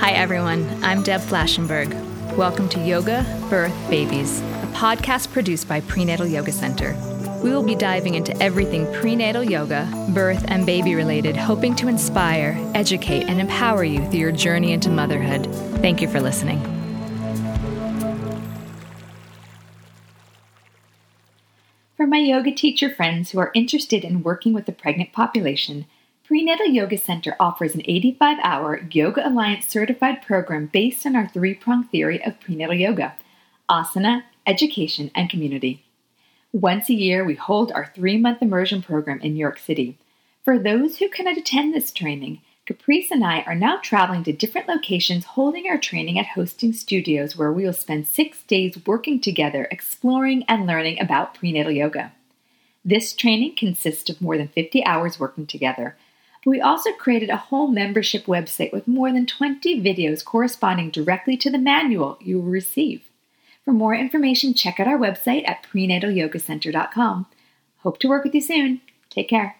Hi, everyone. I'm Deb Flashenberg. Welcome to Yoga, Birth, Babies, a podcast produced by Prenatal Yoga Center. We will be diving into everything prenatal yoga, birth, and baby related, hoping to inspire, educate, and empower you through your journey into motherhood. Thank you for listening. For my yoga teacher friends who are interested in working with the pregnant population, Prenatal Yoga Center offers an 85 hour Yoga Alliance certified program based on our three prong theory of prenatal yoga asana, education, and community. Once a year, we hold our three month immersion program in New York City. For those who cannot attend this training, Caprice and I are now traveling to different locations holding our training at hosting studios where we will spend six days working together, exploring and learning about prenatal yoga. This training consists of more than 50 hours working together but we also created a whole membership website with more than 20 videos corresponding directly to the manual you will receive. For more information, check out our website at prenatalyogacenter.com. Hope to work with you soon. Take care.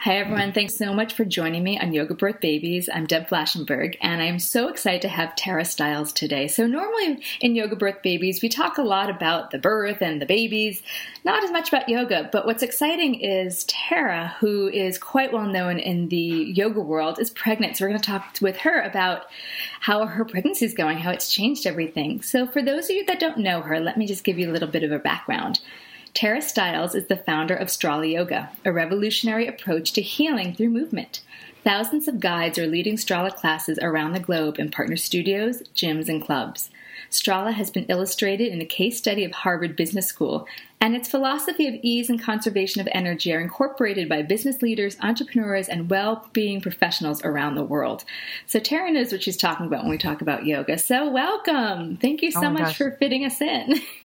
Hi, everyone. Thanks so much for joining me on Yoga Birth Babies. I'm Deb Flashenberg, and I'm so excited to have Tara Stiles today. So, normally in Yoga Birth Babies, we talk a lot about the birth and the babies, not as much about yoga. But what's exciting is Tara, who is quite well known in the yoga world, is pregnant. So, we're going to talk with her about how her pregnancy is going, how it's changed everything. So, for those of you that don't know her, let me just give you a little bit of a background. Tara Stiles is the founder of Strala Yoga, a revolutionary approach to healing through movement. Thousands of guides are leading Strala classes around the globe in partner studios, gyms, and clubs. Strala has been illustrated in a case study of Harvard Business School, and its philosophy of ease and conservation of energy are incorporated by business leaders, entrepreneurs, and well being professionals around the world. So, Tara knows what she's talking about when we talk about yoga. So, welcome. Thank you so oh much gosh. for fitting us in.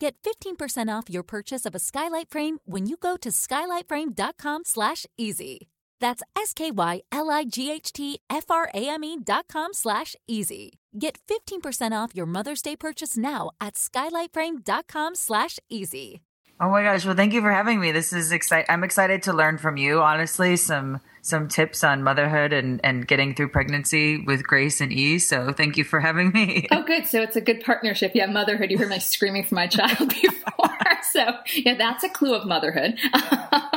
Get 15% off your purchase of a skylight frame when you go to skylightframe.com slash easy. That's S-K-Y-L-I-G-H-T-F-R-A-M-E dot com slash easy. Get 15% off your Mother's Day purchase now at skylightframe.com slash easy. Oh my gosh. Well, thank you for having me. This is exciting. I'm excited to learn from you, honestly, some some tips on motherhood and, and getting through pregnancy with grace and ease. So thank you for having me. Oh, good. So it's a good partnership. Yeah, motherhood. You heard me screaming for my child before. so yeah, that's a clue of motherhood.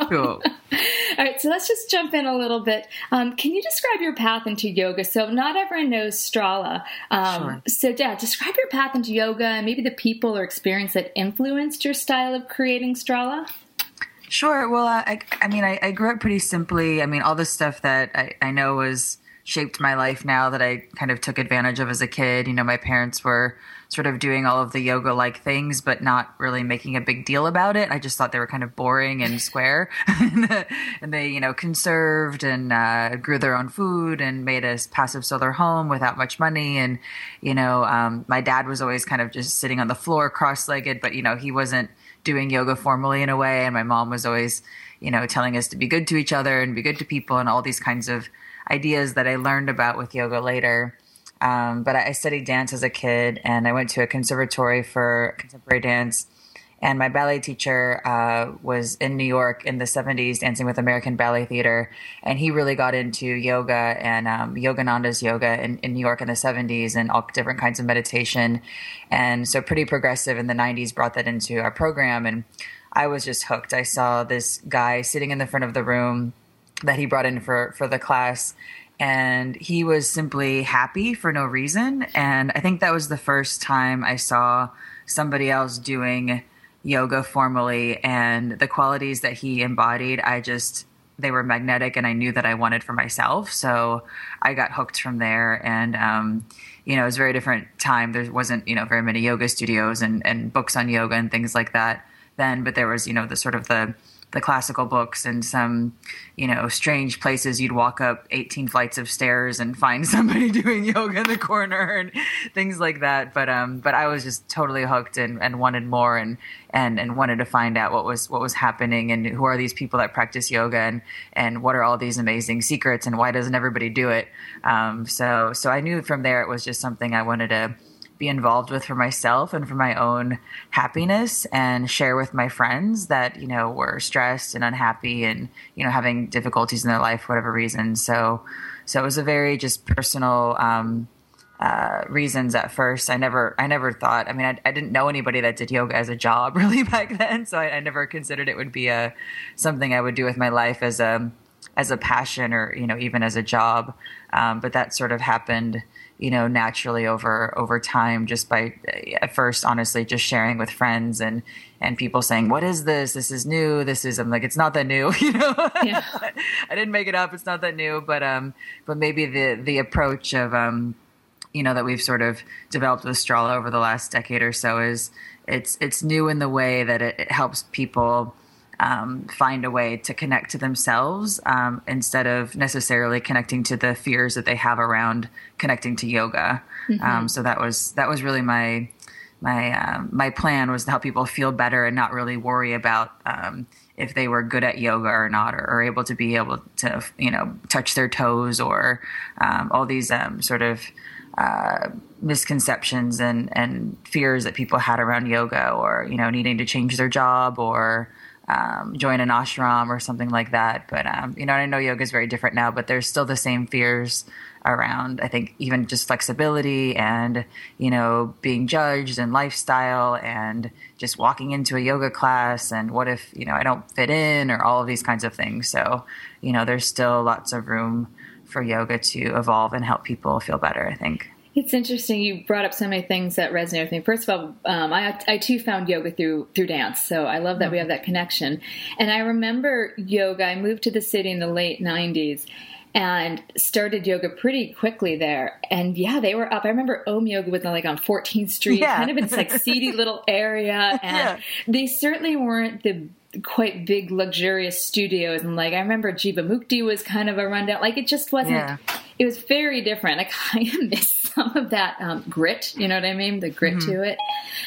cool. All right, so let's just jump in a little bit. Um, can you describe your path into yoga? So not everyone knows Strala. Um, sure. So yeah, describe your path into yoga and maybe the people or experience that influenced your style of creating Strala. Sure. Well, I, I mean, I, I, grew up pretty simply. I mean, all the stuff that I, I know was shaped my life now that I kind of took advantage of as a kid. You know, my parents were sort of doing all of the yoga like things, but not really making a big deal about it. I just thought they were kind of boring and square. and they, you know, conserved and uh, grew their own food and made a passive solar home without much money. And, you know, um, my dad was always kind of just sitting on the floor cross legged, but, you know, he wasn't doing yoga formally in a way. And my mom was always, you know, telling us to be good to each other and be good to people and all these kinds of ideas that I learned about with yoga later. Um, but I studied dance as a kid and I went to a conservatory for contemporary dance. And my ballet teacher uh, was in New York in the 70s dancing with American Ballet Theater. And he really got into yoga and um, Yogananda's yoga in, in New York in the 70s and all different kinds of meditation. And so, pretty progressive in the 90s, brought that into our program. And I was just hooked. I saw this guy sitting in the front of the room that he brought in for, for the class and he was simply happy for no reason. And I think that was the first time I saw somebody else doing yoga formally and the qualities that he embodied i just they were magnetic and i knew that i wanted for myself so i got hooked from there and um, you know, it was a very different time. There wasn't, you know, very many yoga studios and, and books on yoga and things like that then, but there was, you know, the sort of the the classical books and some, you know, strange places you'd walk up 18 flights of stairs and find somebody doing yoga in the corner and things like that. But um, but I was just totally hooked and, and wanted more and, and and wanted to find out what was what was happening and who are these people that practice yoga and and what are all these amazing secrets and why doesn't everybody do it? Um, so so I knew from there it was just something I wanted to be involved with for myself and for my own happiness and share with my friends that you know were stressed and unhappy and you know having difficulties in their life for whatever reason so so it was a very just personal um, uh, reasons at first. I never, I never thought. I mean, I, I, didn't know anybody that did yoga as a job really back then, so I, I, never considered it would be a something I would do with my life as a as a passion or you know even as a job. Um, but that sort of happened you know naturally over over time just by at first honestly just sharing with friends and and people saying what is this? This is new. This is i'm like it's not that new you know? Yeah. i didn't make it up. It's not that new. But um but maybe the the approach of um you know that we've sort of developed with strala over the last decade or so is it's it's new in the way that it, it helps people um, find a way to connect to themselves um, instead of necessarily connecting to the fears that they have around connecting to yoga. Mm-hmm. Um, so that was that was really my my um, my plan was to help people feel better and not really worry about um, if they were good at yoga or not, or, or, able to be able to you know touch their toes or um, all these sort of uh, misconceptions and and fears that people had around yoga or you know needing to change their job or um, join an ashram or something like that. But um, you know, I know yoga is very different now, but there's still the same fears around. I think even just flexibility and you know being judged and lifestyle and just walking into a yoga class and what if you know I don't fit in or all of these kinds of things. So you know, there's still lots of room for yoga to evolve and help people feel better. I think. It's interesting. You brought up so many things that resonate with me. First of all, um, I, I too found yoga through through dance, so I love that mm-hmm. we have that connection. And I remember yoga. I moved to the city in the late '90s and started yoga pretty quickly there. And yeah, they were up. I remember Om Yoga was like on 14th Street, yeah. kind of in this like seedy little area, and yeah. they certainly weren't the quite big luxurious studios and like I remember Jivamukti was kind of a rundown like it just wasn't yeah. it was very different I kind of miss some of that um, grit you know what I mean? The grit mm-hmm. to it.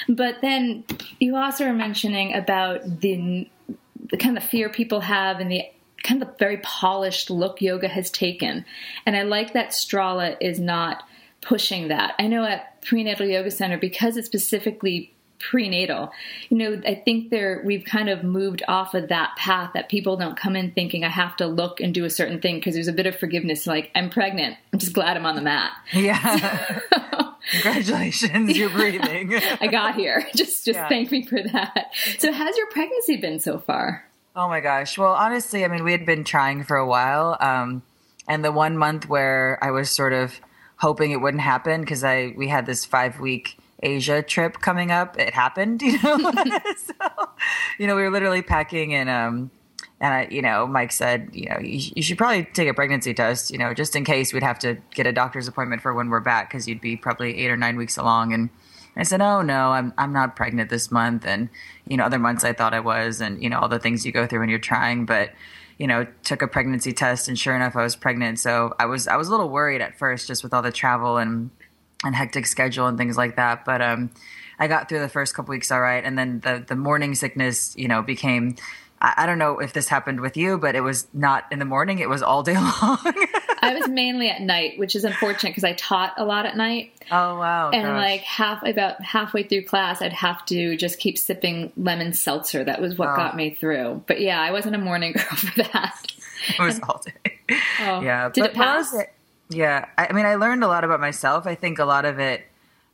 But then you also were mentioning about the the kind of fear people have and the kind of the very polished look yoga has taken. And I like that Strala is not pushing that. I know at prenatal yoga center because it's specifically prenatal. You know, I think there we've kind of moved off of that path that people don't come in thinking I have to look and do a certain thing because there's a bit of forgiveness. Like I'm pregnant. I'm just glad I'm on the mat. Yeah. Congratulations, you're breathing. I got here. Just just yeah. thank me for that. So how's your pregnancy been so far? Oh my gosh. Well, honestly, I mean, we had been trying for a while. Um, and the one month where I was sort of hoping it wouldn't happen because I we had this five week Asia trip coming up, it happened, you know. so, you know, we were literally packing and um and I, you know, Mike said, you know, you, you, should probably take a pregnancy test, you know, just in case we'd have to get a doctor's appointment for when we're back because you'd be probably eight or nine weeks along. And I said, oh no, I'm I'm not pregnant this month, and you know, other months I thought I was, and you know, all the things you go through when you're trying, but you know, took a pregnancy test, and sure enough, I was pregnant. So I was I was a little worried at first, just with all the travel and and hectic schedule and things like that. But um, I got through the first couple weeks all right, and then the the morning sickness, you know, became. I, I don't know if this happened with you, but it was not in the morning; it was all day long. I was mainly at night, which is unfortunate because I taught a lot at night. Oh wow! And gosh. like half about halfway through class, I'd have to just keep sipping lemon seltzer. That was what oh. got me through. But yeah, I wasn't a morning girl for that. It was all day. Oh. Yeah. Did but, it pass? Yeah, I, I, mean, I learned a lot about myself. I think a lot of it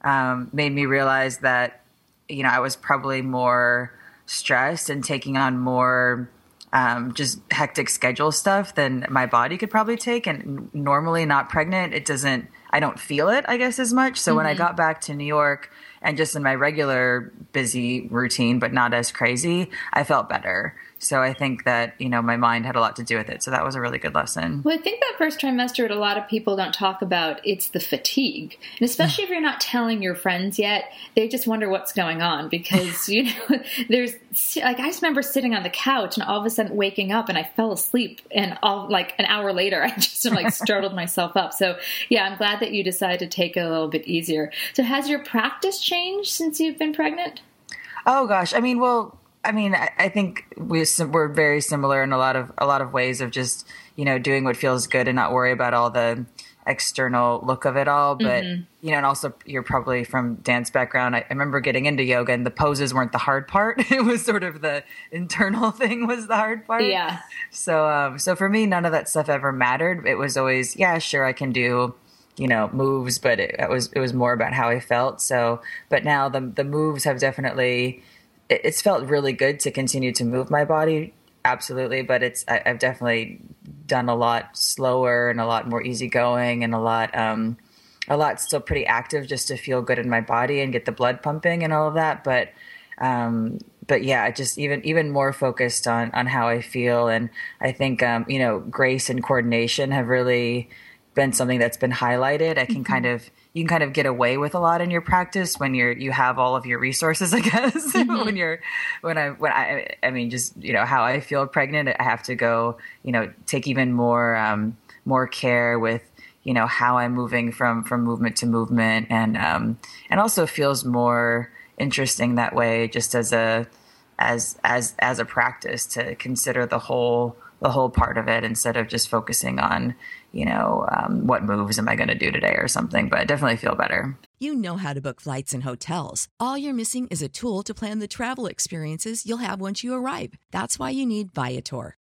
um, made me realize that you know I was probably more stressed and taking on more um, just hectic schedule stuff than my body could probably take. And normally, not pregnant, it doesn't. I don't feel it, I guess, as much. So mm-hmm. when I mm-hmm. got back to New York and just in my regular busy routine, but not as crazy, I felt better. So I think that, you know, my mind had a lot to do with it. So that was a really good lesson. Well, I think that first trimester, what a lot of people don't talk about, it's the fatigue. And especially if you're not telling your friends yet, they just wonder what's going on because, you know, there's like, I just remember sitting on the couch and all of a sudden waking up and I fell asleep. And all like an hour later, I just like startled myself up. So yeah, I'm glad that you decided to take it a little bit easier. So has your practice changed since you've been pregnant? Oh gosh. I mean, well, I mean, I, I think we, we're very similar in a lot of a lot of ways of just you know doing what feels good and not worry about all the external look of it all. But mm-hmm. you know, and also you're probably from dance background. I, I, remember getting into yoga, and the poses weren't the hard part. it was sort of the internal thing was the hard part. Yeah. So, um, so for me, none of that stuff ever mattered. It was always, yeah, sure, I can do you know moves, but it, it was it was more about how I felt. So, but now the the moves have definitely it's felt really good to continue to move my body absolutely but it's I, have definitely done a lot slower and a lot more easygoing and a lot um a lot still pretty active just to feel good in my body and get the blood pumping and all of that but um but yeah just even even more focused on on how i feel and i think um you know grace and coordination have really been something that's been highlighted i can mm-hmm. kind of you can kind of get away with a lot in your practice when you're you have all of your resources i guess mm-hmm. when you're when i when i i mean just you know how i feel pregnant i have to go you know take even more um more care with you know how i'm moving from from movement to movement and um and also feels more interesting that way just as a as as as a practice to consider the whole the whole part of it instead of just focusing on you know, um, what moves am I going to do today or something, but I definitely feel better. You know how to book flights and hotels. All you're missing is a tool to plan the travel experiences you'll have once you arrive. That's why you need Viator.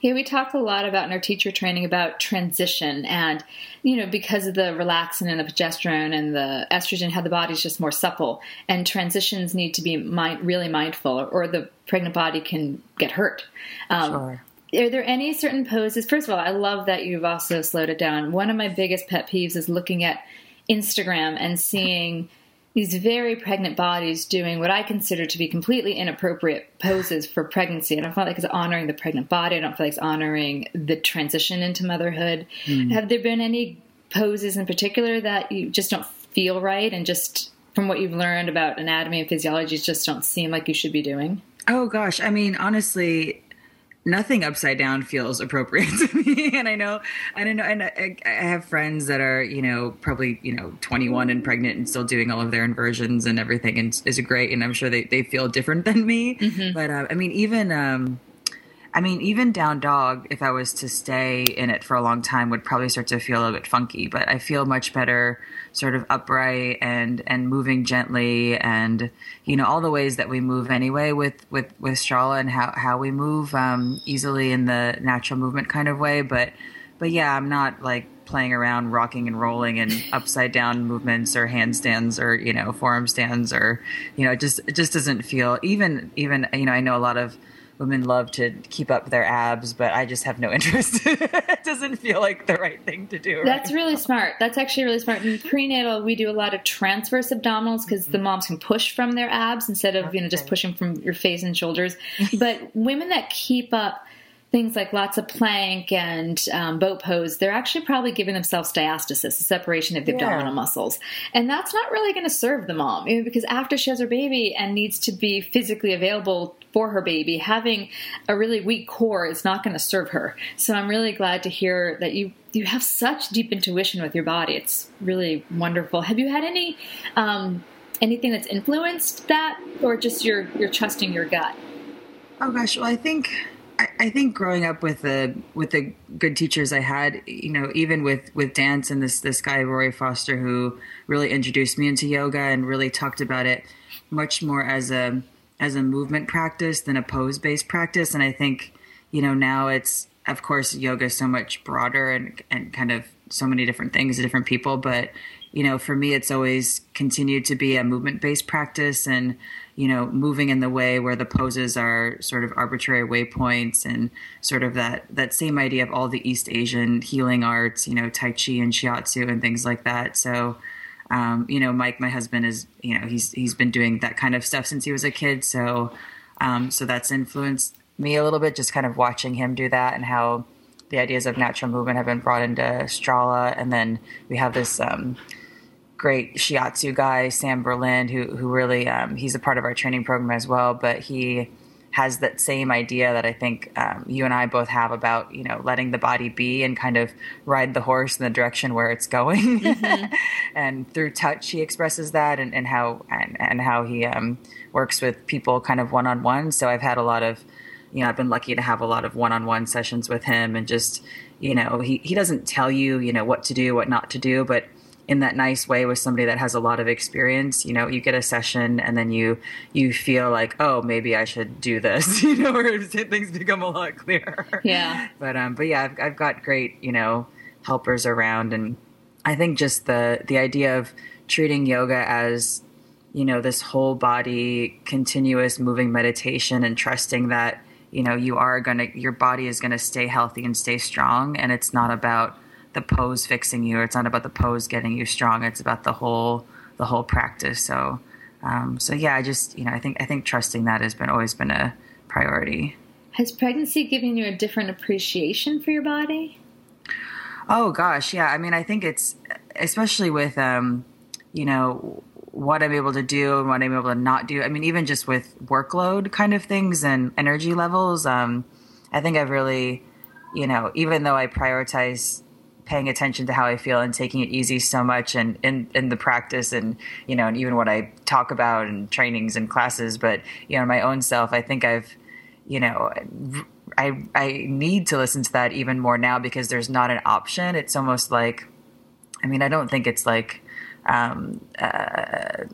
Yeah, we talk a lot about in our teacher training about transition and, you know, because of the relaxin and the progesterone and the estrogen, how the body's just more supple. And transitions need to be mind, really mindful or, or, the pregnant body can get hurt. Um, sure. Are there any certain poses? First of all, I love that you've also slowed it down. One of my biggest pet peeves is looking at Instagram and seeing these very pregnant bodies doing what I consider to be completely inappropriate poses for pregnancy. And I don't feel like it's honoring the pregnant body. I don't feel like it's honoring the transition into motherhood. Mm. Have there been any poses in particular that you just don't feel right and just from what you've learned about anatomy and physiology just don't seem like you should be doing? Oh gosh, I mean honestly, nothing upside down feels appropriate to me. and I know, I don't know, and I, I, have friends that are, you know, probably, you know, 21 and pregnant and still doing all of their inversions and everything and is great. And I'm sure they, they feel different than me. Mm-hmm. But uh, I mean, even, um, I mean, even down dog, if I was to stay in it for a long time, would probably start to feel a little bit funky. But I feel much better, sort of upright and and moving gently, and you know all the ways that we move anyway with with with Strala and how how we move um, easily in the natural movement kind of way. But but yeah, I'm not like playing around rocking and rolling and upside down movements or handstands or you know forearm stands or you know it just it just doesn't feel even even you know I know a lot of women love to keep up their abs, but I just have no interest. it doesn't feel like the right thing to do. That's right really now. smart. That's actually really smart. In prenatal, we do a lot of transverse abdominals because mm-hmm. the moms can push from their abs instead of okay. you know just pushing from your face and shoulders. but women that keep up things like lots of plank and um, boat pose, they're actually probably giving themselves diastasis, a separation of the yeah. abdominal muscles. And that's not really going to serve the mom you know, because after she has her baby and needs to be physically available for her baby, having a really weak core is not going to serve her. So I'm really glad to hear that you you have such deep intuition with your body. It's really wonderful. Have you had any um, anything that's influenced that, or just your you're trusting your gut? Oh gosh, well I think I think growing up with the with the good teachers I had, you know, even with with dance and this this guy Rory Foster who really introduced me into yoga and really talked about it much more as a as a movement practice than a pose based practice. And I think, you know, now it's, of course, yoga is so much broader and, and kind of so many different things to different people. But, you know, for me, it's always continued to be a movement based practice and, you know, moving in the way where the poses are sort of arbitrary waypoints and sort of that, that same idea of all the East Asian healing arts, you know, Tai Chi and Shiatsu and things like that. So, um, you know, Mike, my husband is, you know, he's he's been doing that kind of stuff since he was a kid. So, um, so that's influenced me a little bit, just kind of watching him do that and how the ideas of natural movement have been brought into Strala. And then we have this um, great shiatsu guy, Sam Berlin, who who really um, he's a part of our training program as well. But he has that same idea that I think um, you and I both have about you know letting the body be and kind of ride the horse in the direction where it's going. Mm-hmm. and through touch, he expresses that, and, and how and, and how he um, works with people kind of one on one. So I've had a lot of you know I've been lucky to have a lot of one on one sessions with him, and just you know he he doesn't tell you you know what to do, what not to do, but in that nice way with somebody that has a lot of experience you know you get a session and then you you feel like oh maybe i should do this you know where things become a lot clearer. Yeah. But um but yeah I've, I've got great you know helpers around. And i think just the the idea of treating yoga as you know this whole body continuous moving meditation and trusting that you know you are going to your body is going to stay healthy and stay strong. And it's not about the pose fixing you. It's not about the pose getting you strong. It's about the whole the whole practice. So um, so yeah, I just you know I think I think trusting that has been always been a priority. Has pregnancy given you a different appreciation for your body? Oh gosh, yeah. I mean, I think it's especially with um, you know what I'm able to do and what I'm able to not do. I mean, even just with workload kind of things and energy levels. Um, I think I've really, you know, even though I prioritize paying attention to how I feel and taking it easy so much and in, in the practice and you know and even what I talk about and trainings and classes but you know my own self I think I've you know I I need to listen to that even more now because there's not an option it's almost like I mean I don't think it's like um, uh,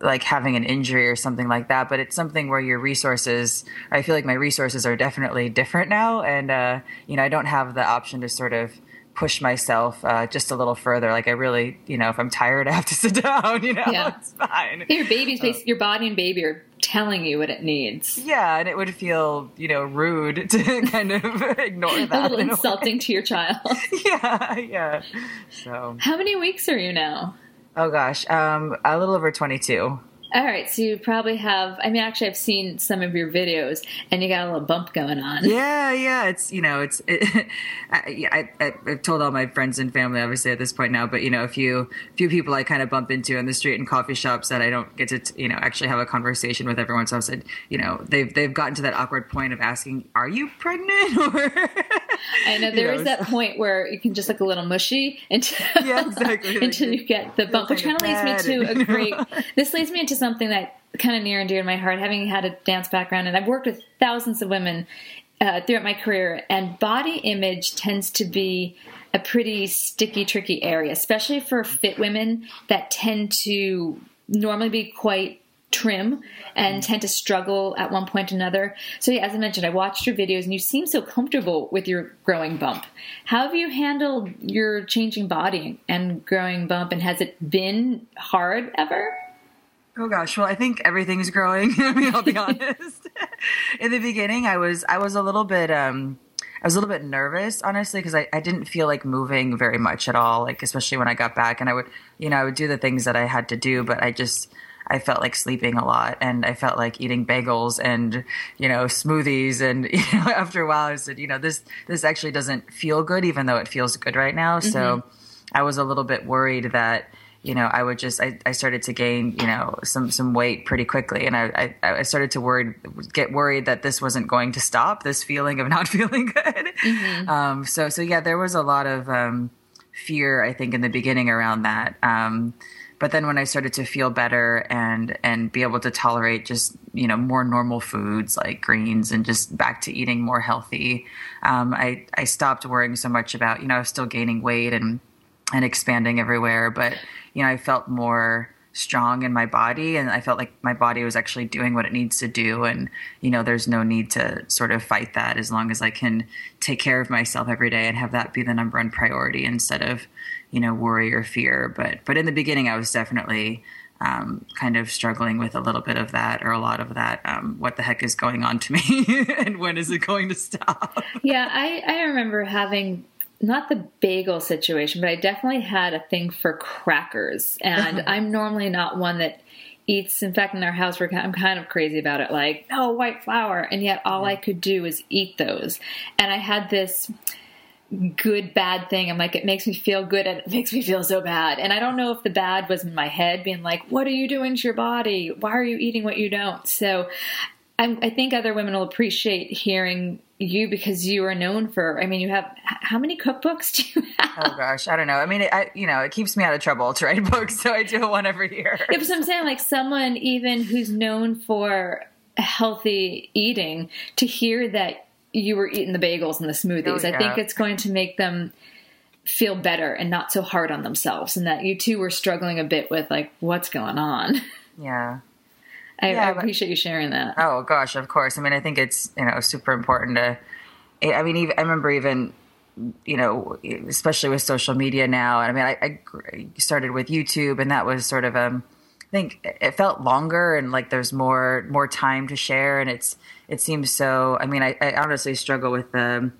like having an injury or something like that, but it's something where your resources, I feel like my resources are definitely different now. And, uh, you know, I don't have the option to sort of push myself uh, just a little further. Like I really, you know, if I'm tired, I have to sit down. You know, yeah. it's fine. Your baby's uh, your body and baby are telling you what it needs. Yeah, and it would feel, you know, rude to kind of ignore that. a little insulting a to your child. yeah, yeah. So, how many weeks are you now? Oh gosh, um, a little over twenty-two. All right, so you probably have. I mean, actually, I've seen some of your videos, and you got a little bump going on. Yeah, yeah. It's you know, it's. It, I, I, have told all my friends and family, obviously, at this point now, but you know, a few few people I kind of bump into in the street and coffee shops that I don't get to, you know, actually have a conversation with everyone. So I said, you know, they've they've gotten to that awkward point of asking, "Are you pregnant?" Or I know there is that point where you can just look a little mushy until yeah, exactly. until you get the bump, which kind of leads me to a great. This leads me into something that kind of near and dear to my heart, having had a dance background, and I've worked with thousands of women uh, throughout my career, and body image tends to be a pretty sticky, tricky area, especially for fit women that tend to normally be quite trim and tend to struggle at one point or another. So, yeah, as I mentioned, I watched your videos and you seem so comfortable with your growing bump. How have you handled your changing body and growing bump, and has it been hard ever? Oh gosh, well, I think everything's growing. I mean, I'll be honest. In the beginning, I was I was a little bit um I was a little bit nervous, honestly, because I, I didn't feel like moving very much at all. Like especially when I got back, and I would you know I would do the things that I had to do, but I just I felt like sleeping a lot, and I felt like eating bagels and you know smoothies, and you know after a while I said, you know this this actually doesn't feel good, even though it feels good right now. Mm-hmm. So I was a little bit worried that you know, I would just I, I started to gain you know some some weight pretty quickly, and I, I, I started to worry get worried that this wasn't going to stop this feeling of not feeling good. Mm-hmm. Um, so so yeah, there was a lot of um, fear I think in the beginning around that. Um, but then when I started to feel better and and be able to tolerate just you know more normal foods like greens and just back to eating more healthy, um, I I stopped worrying so much about you know I was still gaining weight and and expanding everywhere, but you know, I felt more strong in my body and I felt like my body was actually doing what it needs to do. And you know there's no need to sort of fight that as long as I can take care of myself every day and have that be the number one priority instead of you know worry or fear but but in the beginning I was definitely um, kind of struggling with a little bit of that or a lot of that. Um, what the heck is going on to me and when is it going to stop? Yeah, I, I remember having not the bagel situation, but I definitely had a thing for crackers. And I'm normally not one that eats. In fact, in our house, we're, I'm kind of crazy about it. Like, no white flour. And yet all I could do was eat those. And I had this good bad thing. I'm like, it makes me feel good and it makes me feel so bad. And I don't know if the bad was in my head being like, what are you doing to your body? Why are you eating what you don't? So I'm, i think other women will appreciate hearing you because you are known for. I mean, you have how many cookbooks do you have? Oh gosh, I don't know. I mean, it, I you know, it keeps me out of trouble to write books, so I do one every year. Yeah, but I'm saying, like someone even who's known for healthy eating, to hear that you were eating the bagels and the smoothies, Oh, yeah. I think it's going to make them feel better and not so hard on themselves, and that you two were struggling a bit with like what's going on. Yeah. I, Yeah, I but- appreciate you sharing that. Oh gosh, of course. I mean, I think it's you know super important to. I mean, even, I remember even you know, especially with social media now. And I mean, I, I started with YouTube, and that was sort of um, I think it felt longer and like there's more more time to share, and it's it seems so. I mean, I, I honestly struggle with the.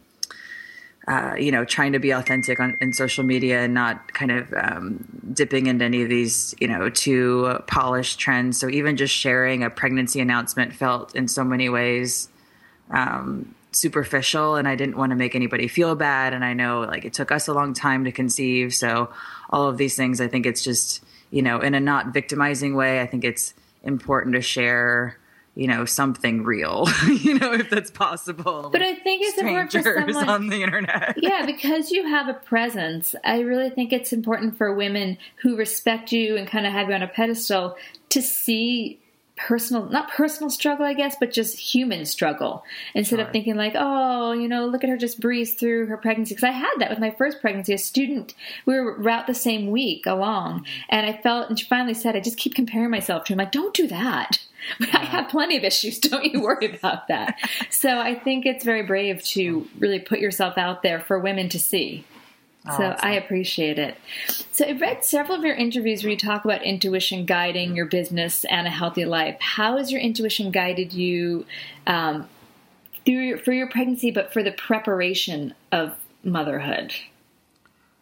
Uh, you know, trying to be authentic on in social media and not kind of um, dipping into any of these, you know, too polished trends. So even just sharing a pregnancy announcement felt in so many ways um, superficial, and I didn't want to make anybody feel bad. And I know like it took us a long time to conceive, so all of these things. I think it's just you know, in a not victimizing way. I think it's important to share. You know something real. you know if that's possible. But I think it's important for someone- on the internet. yeah, because you have a presence, I really think it's important for women who respect you and kind of have you on a pedestal to see personal, not personal struggle, I guess, but just human struggle instead of thinking like, oh, you know, look at her just breeze through her pregnancy. Because I had that with my first pregnancy. A student, we were out the same week along, and I felt, and she finally said, I just keep comparing myself to him. Like, don't do that. I have plenty of issues. Don't you worry about that. So I think it's very brave to really put yourself out there for women to see. So I appreciate it. So I've read several of your interviews where you talk about intuition guiding your business and a healthy life. How has your intuition guided you um, through your, for your pregnancy, but for the preparation of motherhood?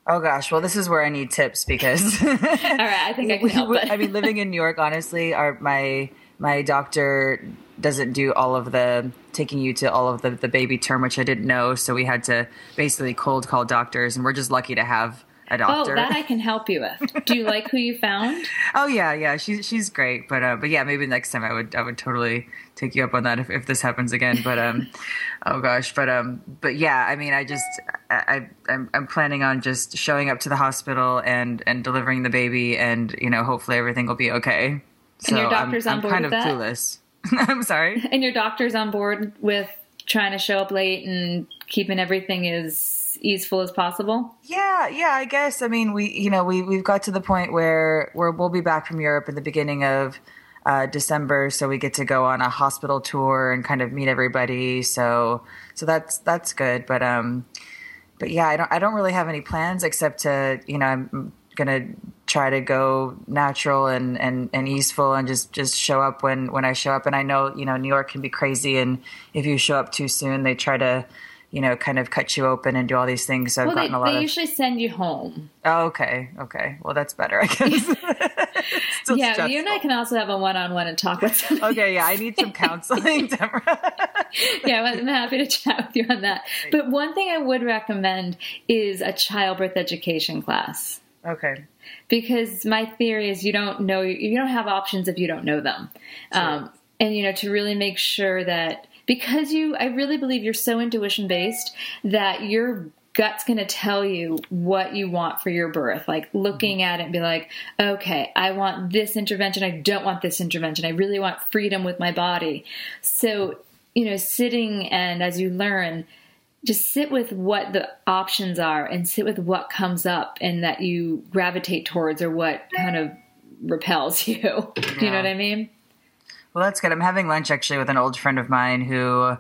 Oh gosh, well, this is where I need tips because All right, I think I can help. I mean, living in New York, honestly, are my my doctor doesn't do all of the taking you to all of the the baby term, which I didn't know. So we had to basically cold call doctors, and we're just lucky to have a doctor. oh, that I can help you with. Do you like who you found? Oh yeah, yeah, she's she's great, but uh, but yeah, maybe next time I would I would totally take you up on that if, if this happens again. But um, oh gosh, but um, but yeah, I mean, I just I, I I'm I'm planning on just showing up to the hospital and and delivering the baby, and you know, hopefully everything will be okay. So your doctor's I'm, on I'm board kind with of that? clueless. I'm sorry. And your doctor's on board with trying to show up late and keeping everything as easeful as possible? Yeah, yeah, I guess. I mean, we, you know, we we've got to the point where where we'll be back from Europe in the beginning of uh, December, so we get to go on a hospital tour and kind of meet everybody. So, so that's that's good. But um, but yeah, I don't I don't really have any plans except to you know I'm gonna try to go natural and and and easeful and just just show up when when I show up. And I know you know New York can be crazy, and if you show up too soon, they try to you know kind of cut you open and do all these things. So I've Well, they, gotten a lot of they of usually send you home. Oh, okay, okay. Well, that's better, I guess. Still yeah, stressful. you and I can also have a one-on-one and talk with somebody. Okay, yeah, I need some counseling, Deborah. yeah, I'm happy to chat with you on that. But one thing I would recommend is a childbirth education class. Okay. because my theory is you don't know you don't have options if you don't know them. Um, and you know to really make sure that because you i really believe you're so intuition based that your gut's going to tell you what you want for your birth. Like looking at it and be like okay i want this intervention. I don't want this intervention. I really want freedom with my body. So you know sitting and as you learn just sit with what the options are and sit with what comes up and that you gravitate towards or what kind of repels you. Do you know what I mean? Well, that's good. I'm having lunch actually with an old friend of mine who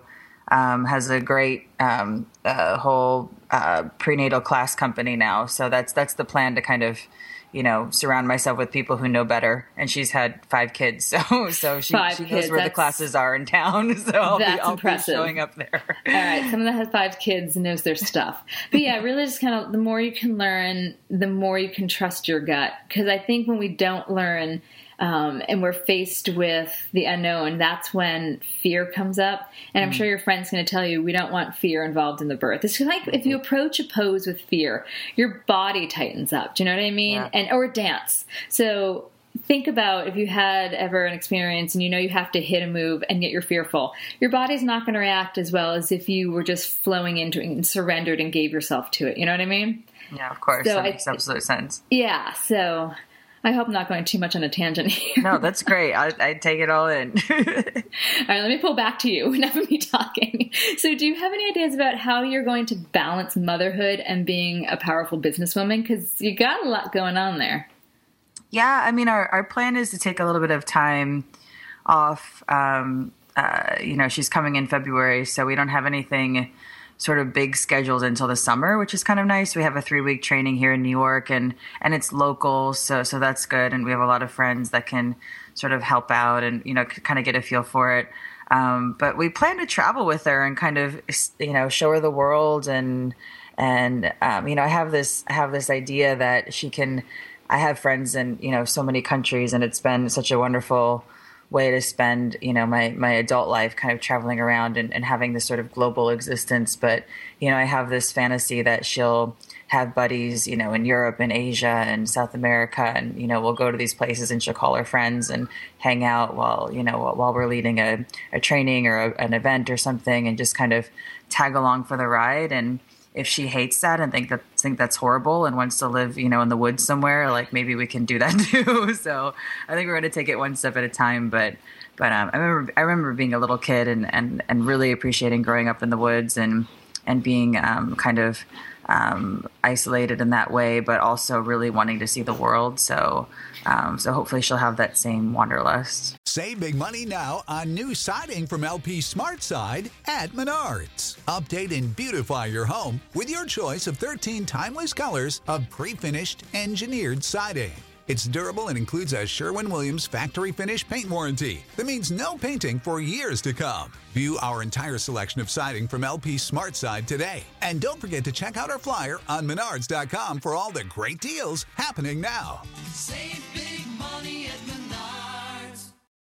um, has a great um, uh, whole uh, prenatal class company now. So that's that's the plan to kind of you know, surround myself with people who know better. And she's had five kids, so so she, five she knows kids, where the classes are in town. So I'll, that's be, I'll impressive. be showing up there. All right, someone that has five kids knows their stuff. But yeah, really, just kind of the more you can learn, the more you can trust your gut. Because I think when we don't learn. Um, and we're faced with the unknown, that's when fear comes up. And I'm sure your friend's going to tell you we don't want fear involved in the birth. It's like if you approach a pose with fear, your body tightens up. Do you know what I mean? Yeah. And or dance. So think about if you had ever an experience and you know you have to hit a move and yet you're fearful your body's not going to react as well as if you were just flowing into it and surrendered and gave yourself to it you know what i mean Yeah, of course. So that I- makes absolute sense. yeah so i hope i'm not going too much on a tangent here No, that's great. I, I take it all in. all right let me pull back to you enough of me talking so do you have any ideas about how you're going to balance motherhood and being a powerful businesswoman because you got a lot going on there Yeah, I mean, our, our plan is to take a little bit of time off. Um, uh, you know, she's coming in February, so we don't have anything sort of big schedules until the summer, which is kind of nice. We have a three week training here in New York, and and it's local, so so that's good. And we have a lot of friends that can sort of help out and you know kind of get a feel for it. Um, but we plan to travel with her and kind of you know show her the world and and um, you know I have this I have this idea that she can. I have friends in you know so many countries, and it's been such a wonderful way to spend you know my my adult life kind of traveling around and, and having this sort of global existence. But you know i have this fantasy that she'll have buddies you know in europe and asia and south america. And you know we'll go to these places and she'll call her friends and hang out while you know while we're leading a, a training or a, an event or something and just kind of tag along for the ride. And if she hates that and think that think that's horrible and wants to live, you know, in the woods somewhere, like maybe we can do that too. so I think we're going to take it one step at a time. But but um, I remember I remember being a little kid and and and really appreciating growing up in the woods and and being um, kind of um, isolated in that way, but also really wanting to see the world. So um, so hopefully she'll have that same wanderlust. Save big money now on new siding from LP SmartSide at Menards. Update and beautify your home with your choice of 13 timeless colors of pre-finished engineered siding. It's durable and includes a Sherwin-Williams factory finish paint warranty that means no painting for years to come. View our entire selection of siding from LP SmartSide today. And don't forget to check out our flyer on menards.com for all the great deals happening now. Save big money at Menards.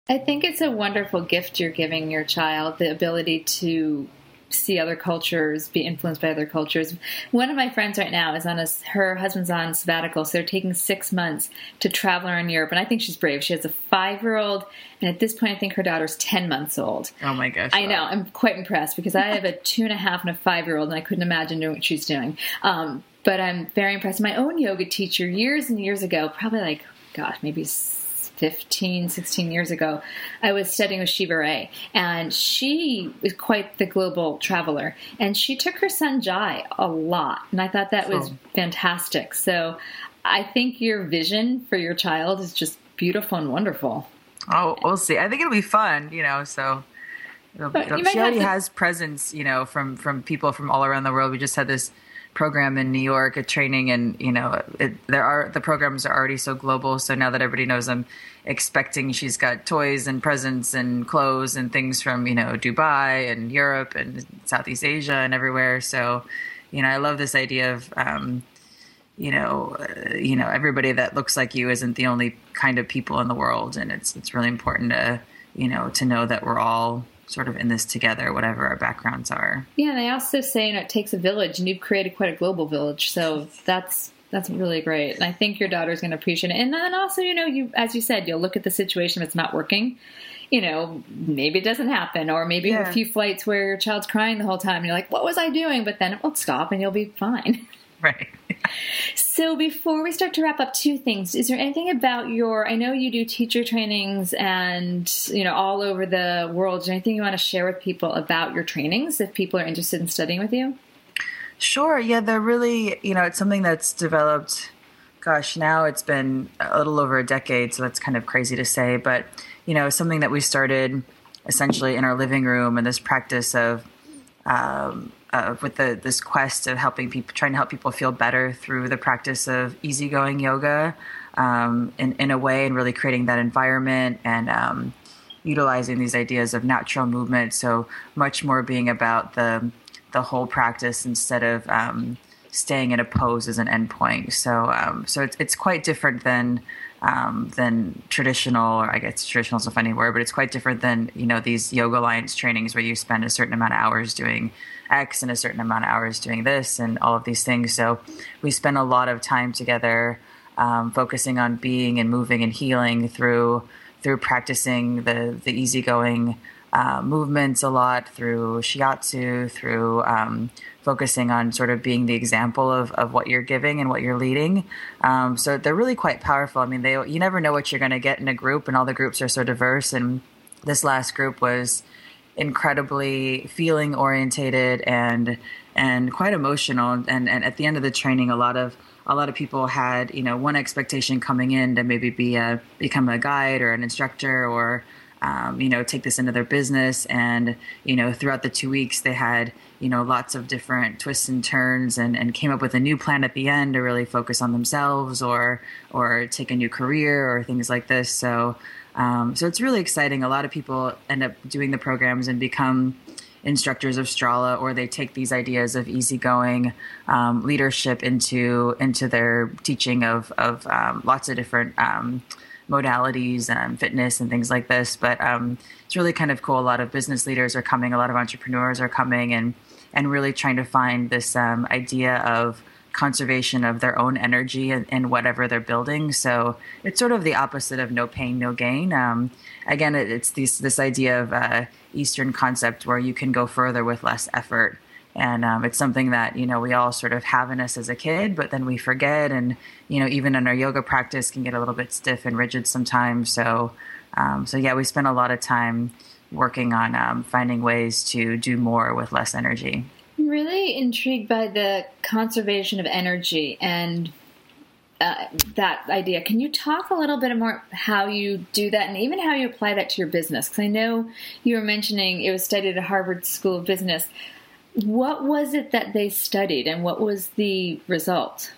I think it's a wonderful gift you're giving your child the ability to see other cultures, be influenced by other cultures. One of my friends right now is on a her husband's on sabbatical, so they're taking six months to travel around Europe, and I think she's brave. She has a five year old, and at this point, I think her daughter's ten months old. Oh my gosh! I know. I'm quite impressed because I have a two and a half and a five year old, and I couldn't imagine doing what she's doing. Um, but I'm very impressed. My own yoga teacher, years and years ago, probably like, gosh, maybe 15, 16 years ago, I was studying with Shiva Rea, and she was quite the global traveler. And she took her son Jai a lot, and I thought that was Cool. fantastic. So I think your vision for your child is just beautiful and wonderful. Oh, we'll see. I think it'll be fun, you know. So it'll, it'll- you she already to- has presence, you know, from from people from all around the world. We just had this program in New York, a training, and you know, it, there are the programs are already so global. So now that everybody knows, I'm expecting she's got toys and presents and clothes and things from you know Dubai and Europe and Southeast Asia and everywhere. So, you know, I love this idea of. Um, you know, uh, you know, everybody that looks like you isn't the only kind of people in the world, and it's it's really important to, you know, to know that we're all sort of in this together, whatever our backgrounds are. Yeah, and I also say you know, it takes a village, and you've created quite a global village. So that's that's really great, and I think your daughter's going to appreciate it. And then also, you know, you as you said, you'll look at the situation if it's not working. You know, maybe it doesn't happen, or maybe Yeah. a few flights where your child's crying the whole time, and you're like, "What was I doing?" But then it will stop, and you'll be fine. Right. So before we start to wrap up, two things. Is there anything about your? I know you do teacher trainings and you know all over the world. Is there anything you want to share with people about your trainings if people are interested in studying with you? Sure. Yeah, they're really, you know, it's something that's developed gosh, now it's been a little over a decade, so that's kind of crazy to say. But, you know, something that we started essentially in our living room and this practice of, um, uh, with the, this quest of helping people, trying to help people feel better through the practice of easygoing yoga um, in, in a way and really creating that environment and um, utilizing these ideas of natural movement. So much more being about the, the whole practice instead of, um, staying in a pose as an endpoint. So um, so it's it's quite different than um, than traditional, or I guess traditional is a funny word, but it's quite different than you know these yoga alliance trainings where you spend a certain amount of hours doing X and a certain amount of hours doing this and all of these things. So we spend a lot of time together, um, focusing on being and moving and healing through through practicing the the easygoing uh, movements a lot through shiatsu, through um, focusing on sort of being the example of, of what you're giving and what you're leading. Um, so they're really quite powerful. I mean, they you never know what you're going to get in a group, and all the groups are so diverse. And this last group was incredibly feeling orientated and and quite emotional. And and at the end of the training, a lot of a lot of people had you know one expectation coming in to maybe be a become a guide or an instructor or um, you know, take this into their business. And, you know, throughout the two weeks, they had, you know, lots of different twists and turns and, and came up with a new plan at the end to really focus on themselves or, or take a new career or things like this. So, um, so it's really exciting. A lot of people end up doing the programs and become instructors of Strala, or they take these ideas of easygoing um, leadership into into their teaching of of um, lots of different um, modalities and fitness and things like this. But um, it's really kind of cool. A lot of business leaders are coming, a lot of entrepreneurs are coming, and and really trying to find this um, idea of conservation of their own energy in, whatever they're building. So it's sort of the opposite of no pain, no gain. Um, again, it, it's this this idea of uh, Eastern concept where you can go further with less effort and um, it's something that you know we all sort of have in us as a kid but then we forget and you know even in our yoga practice can get a little bit stiff and rigid sometimes so um, so yeah we spend a lot of time working on um, finding ways to do more with less energy I'm really intrigued by the conservation of energy and uh, that idea. Can you talk a little bit more how you do that and even how you apply that to your business? Because I know you were mentioning it was studied at Harvard School of Business. What was it that they studied, and what was the result?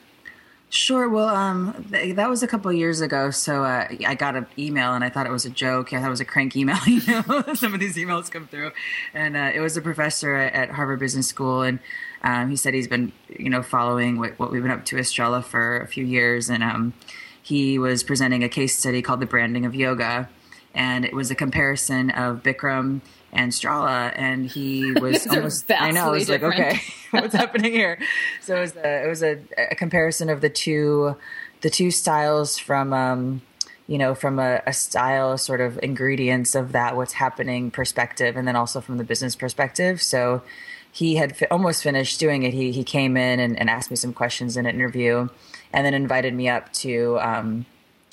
Sure. Well, um, that was a couple years ago. So uh, I got an email, and I thought it was a joke. I thought it was a crank email. You know, some of these emails come through, and uh, it was a professor at, Harvard Business School, and um, he said he's been, you know, following what, what, we've been up to Strala for a few years, and um, he was presenting a case study called "The Branding of Yoga." and it was a comparison of Bikram and Strala, and he was almost. I know. I was different. like, okay, what's happening here? So it was a, it was a, a, comparison of the two, the two styles from. Um, you know, from a, a, style sort of ingredients of that, what's happening perspective, and then also from the business perspective. So he had fi- almost finished doing it. He he came in and, and, asked me some questions in an interview, and then invited me up to um,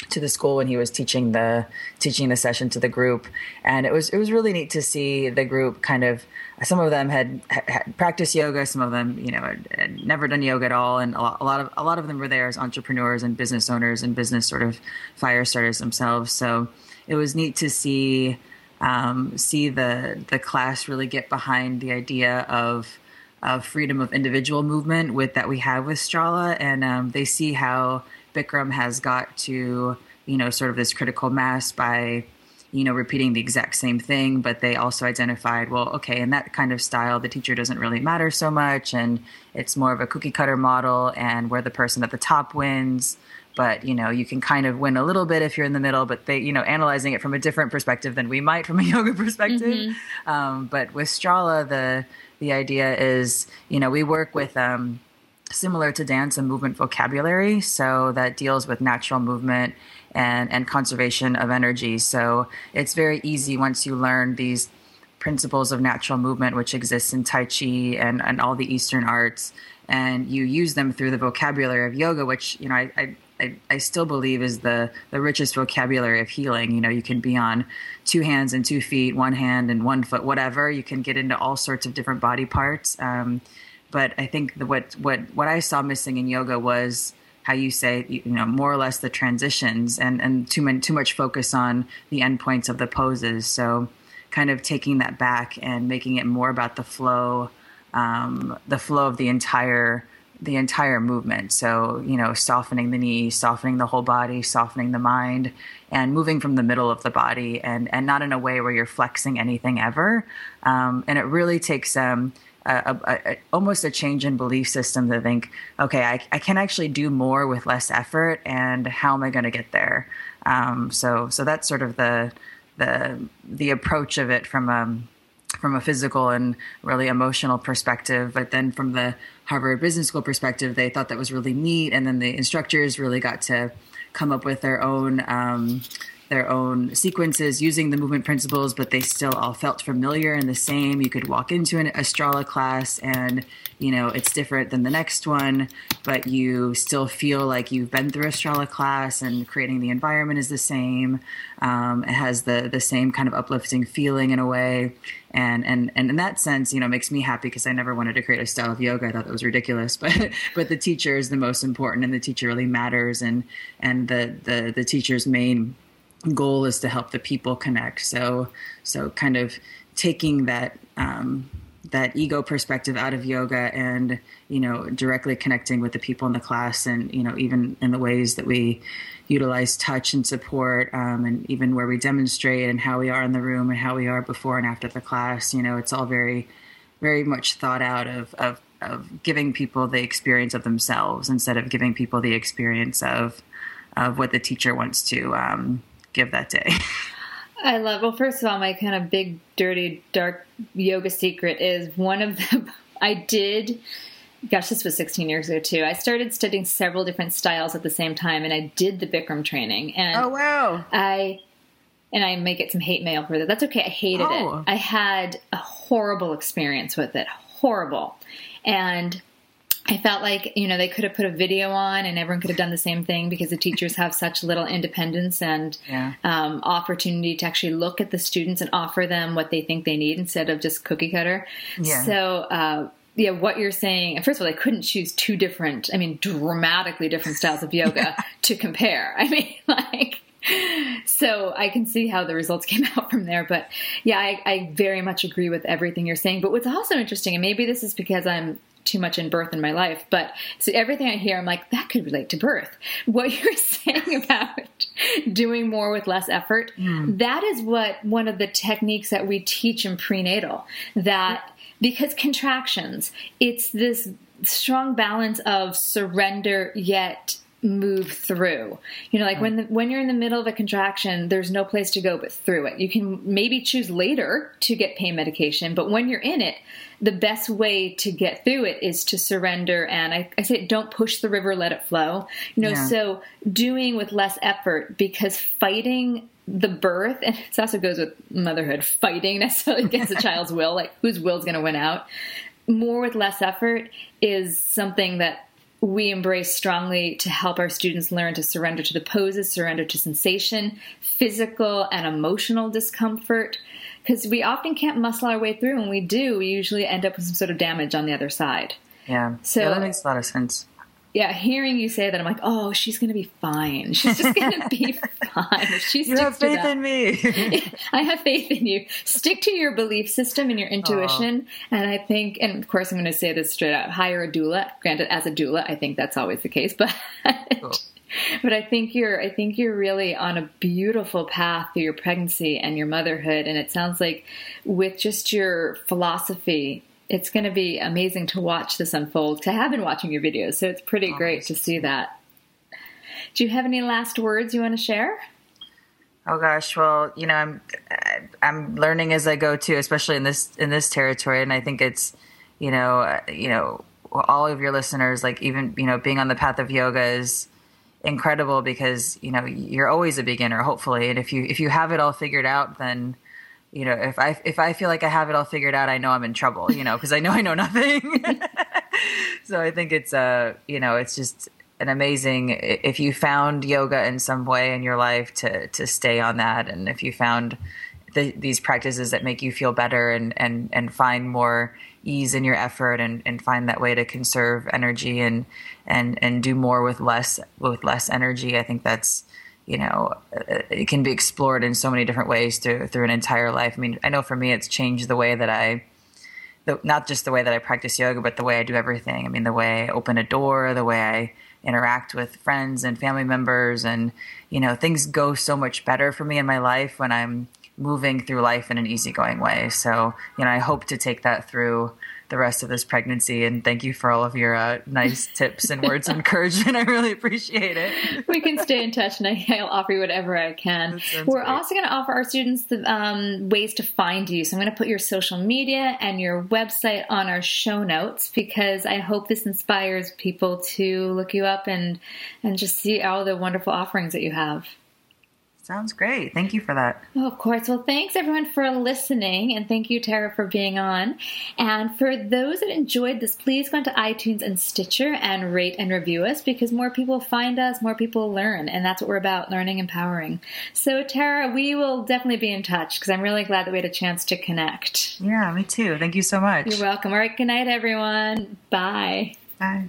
to the school when he was teaching the teaching the session to the group, and it was it was really neat to see the group kind of. Some of them had, had practiced yoga. Some of them, you know, had, had never done yoga at all, and a lot, a lot, of a lot of them were there as entrepreneurs and business owners and business sort of fire starters themselves. So it was neat to see um, see the the class really get behind the idea of of freedom of individual movement with that we have with Strala, and um, they see how Bikram has got to, you know, sort of this critical mass by, you know, repeating the exact same thing, but they also identified, well, okay, in that kind of style, the teacher doesn't really matter so much, and it's more of a cookie cutter model, and where the person at the top wins. But you know, you can kind of win a little bit if you're in the middle. But they, you know, analyzing it from a different perspective than we might from a yoga perspective. Mm-hmm. Um, but with Strala, the the idea is, you know, we work with um, similar to dance and movement vocabulary. So that deals with natural movement and, and conservation of energy. So it's very easy once you learn these principles of natural movement, which exists in Tai Chi and, and all the Eastern arts, and you use them through the vocabulary of yoga, which, you know, I, I I, I, still believe is the the richest vocabulary of healing. You know, you can be on two hands and two feet, one hand and one foot, whatever. You can get into all sorts of different body parts. Um, but I think the, what what what I saw missing in yoga was how you say you know more or less the transitions and and too many too much focus on the endpoints of the poses. So kind of taking that back and making it more about the flow um, the flow of the entire the entire movement. So you know softening the knee softening the whole body softening the mind and moving from the middle of the body and and not in a way where you're flexing anything ever. Um, and it really takes um, a, a, a, almost a change in belief system to think, okay, I, I can actually do more with less effort, and how am I going to get there? Um, so, so that's sort of the the the approach of it from a from a physical and really emotional perspective. But then from the Harvard Business School perspective, they thought that was really neat, and then the instructors really got to come up with their own. Um, their own sequences using the movement principles, but they still all felt familiar and the same. You could walk into an Strala class and, you know, it's different than the next one, but you still feel like you've been through a Strala class and creating the environment is the same. Um, it has the, the same kind of uplifting feeling in a way. And, and, and in that sense, you know, makes me happy because I never wanted to create a style of yoga. I thought that was ridiculous, but, but the teacher is the most important and the teacher really matters. And, and the, the, the teacher's main goal is to help the people connect. So so kind of taking that um, that ego perspective out of yoga and you know directly connecting with the people in the class and you know even in the ways that we utilize touch and support um, and even where we demonstrate and how we are in the room and how we are before and after the class you know it's all very very much thought out of of of giving people the experience of themselves instead of giving people the experience of of what the teacher wants to um, give that day. I love. Well, first of all, my kind of big, dirty, dark yoga secret is one of them. I did. Gosh, this was 16 years ago too. I started studying several different styles at the same time, and I did the Bikram training. And oh wow! I and I may get some hate mail for that. That's okay. I hated Oh. it. I had a horrible experience with it. Horrible. And I felt like, you know, they could have put a video on and everyone could have done the same thing because the teachers have such little independence and Yeah. um, opportunity to actually look at the students and offer them what they think they need instead of just cookie cutter. Yeah. So, uh, yeah, what you're saying, first of all, I couldn't choose two different, I mean, dramatically different styles of yoga to compare. I mean, like, so I can see how the results came out from there. But yeah, I, I very much agree with everything you're saying. But what's also interesting, and maybe this is because I'm too much in birth in my life, but so everything I hear, I'm like, that could relate to birth. What you're saying about doing more with less effort, hmm. that is what one of the techniques that we teach in prenatal. That because contractions, it's this strong balance of surrender yet move through. You know, like hmm. when the, when you're in the middle of a contraction, there's no place to go but through it. You can maybe choose later to get pain medication, but when you're in it, the best way to get through it is to surrender. And I, I say, don't push the river, let it flow. You know, Yeah. so doing with less effort because fighting the birth, and it also goes with motherhood, fighting necessarily against the child's will, like whose will's going to win out more with less effort is something that we embrace strongly to help our students learn to surrender to the poses, surrender to sensation, physical and emotional discomfort. Because we often can't muscle our way through. When we do, we usually end up with some sort of damage on the other side. Yeah. So- yeah, that makes a lot of sense. Yeah, hearing you say that, I'm like, oh, she's going to be fine. She's just going to be fine. If she You have faith that. in me. I have faith in you. Stick to your belief system and your intuition. And I think, and of course, I'm going to say this straight out hire a doula. Granted, as a doula, I think that's always the case, but. Oh. But I think you're I think you're really on a beautiful path through your pregnancy and your motherhood and it sounds like with just your philosophy it's going to be amazing to watch this unfold. I have been watching your videos, so it's pretty great to see that. Do you have any last words you want to share? Oh gosh, well, you know, I'm I'm learning as I go too, especially in this in this territory, and I think it's, you know, uh, you know, all of your listeners, like even you know, being on the path of yoga is incredible because you know you're always a beginner, hopefully, and if you if you have it all figured out, then you know if I if I feel like I have it all figured out, I know I'm in trouble, you know, because I know I know nothing. so I think it's uh you know it's just an amazing if you found yoga in some way in your life to to stay on that and if you found the, these practices that make you feel better and and and find more ease in your effort and, and find that way to conserve energy and and and do more with less with less energy i think that's you know uh, it can be explored in so many different ways through through an entire life i mean i know for me it's changed the way that i the, not just the way that i practice yoga but the way i do everything i mean the way i open a door the way i interact with friends and family members and you know things go so much better for me in my life when i'm moving through life in an easygoing way. So, you know, I hope to take that through the rest of this pregnancy. And thank you for all of your uh, nice tips and words of encouragement. I really appreciate it. We can stay in touch, and I, will offer you whatever I can. We're great. also going to offer our students the um, ways to find you. So I'm going to put your social media and your website on our show notes because I hope this inspires people to look you up and and just see all the wonderful offerings that you have. Sounds great. Thank you for that. Oh, of course. Well, thanks everyone for listening, and thank you, Tara, for being on. And for those that enjoyed this, please go into iTunes and Stitcher and rate and review us because more people find us, more people learn, and that's what we're about learning, empowering. So, Tara, we will definitely be in touch because I'm really glad that we had a chance to connect. Yeah, me too. Thank you so much. You're welcome. All right. Good night, everyone. Bye. Bye.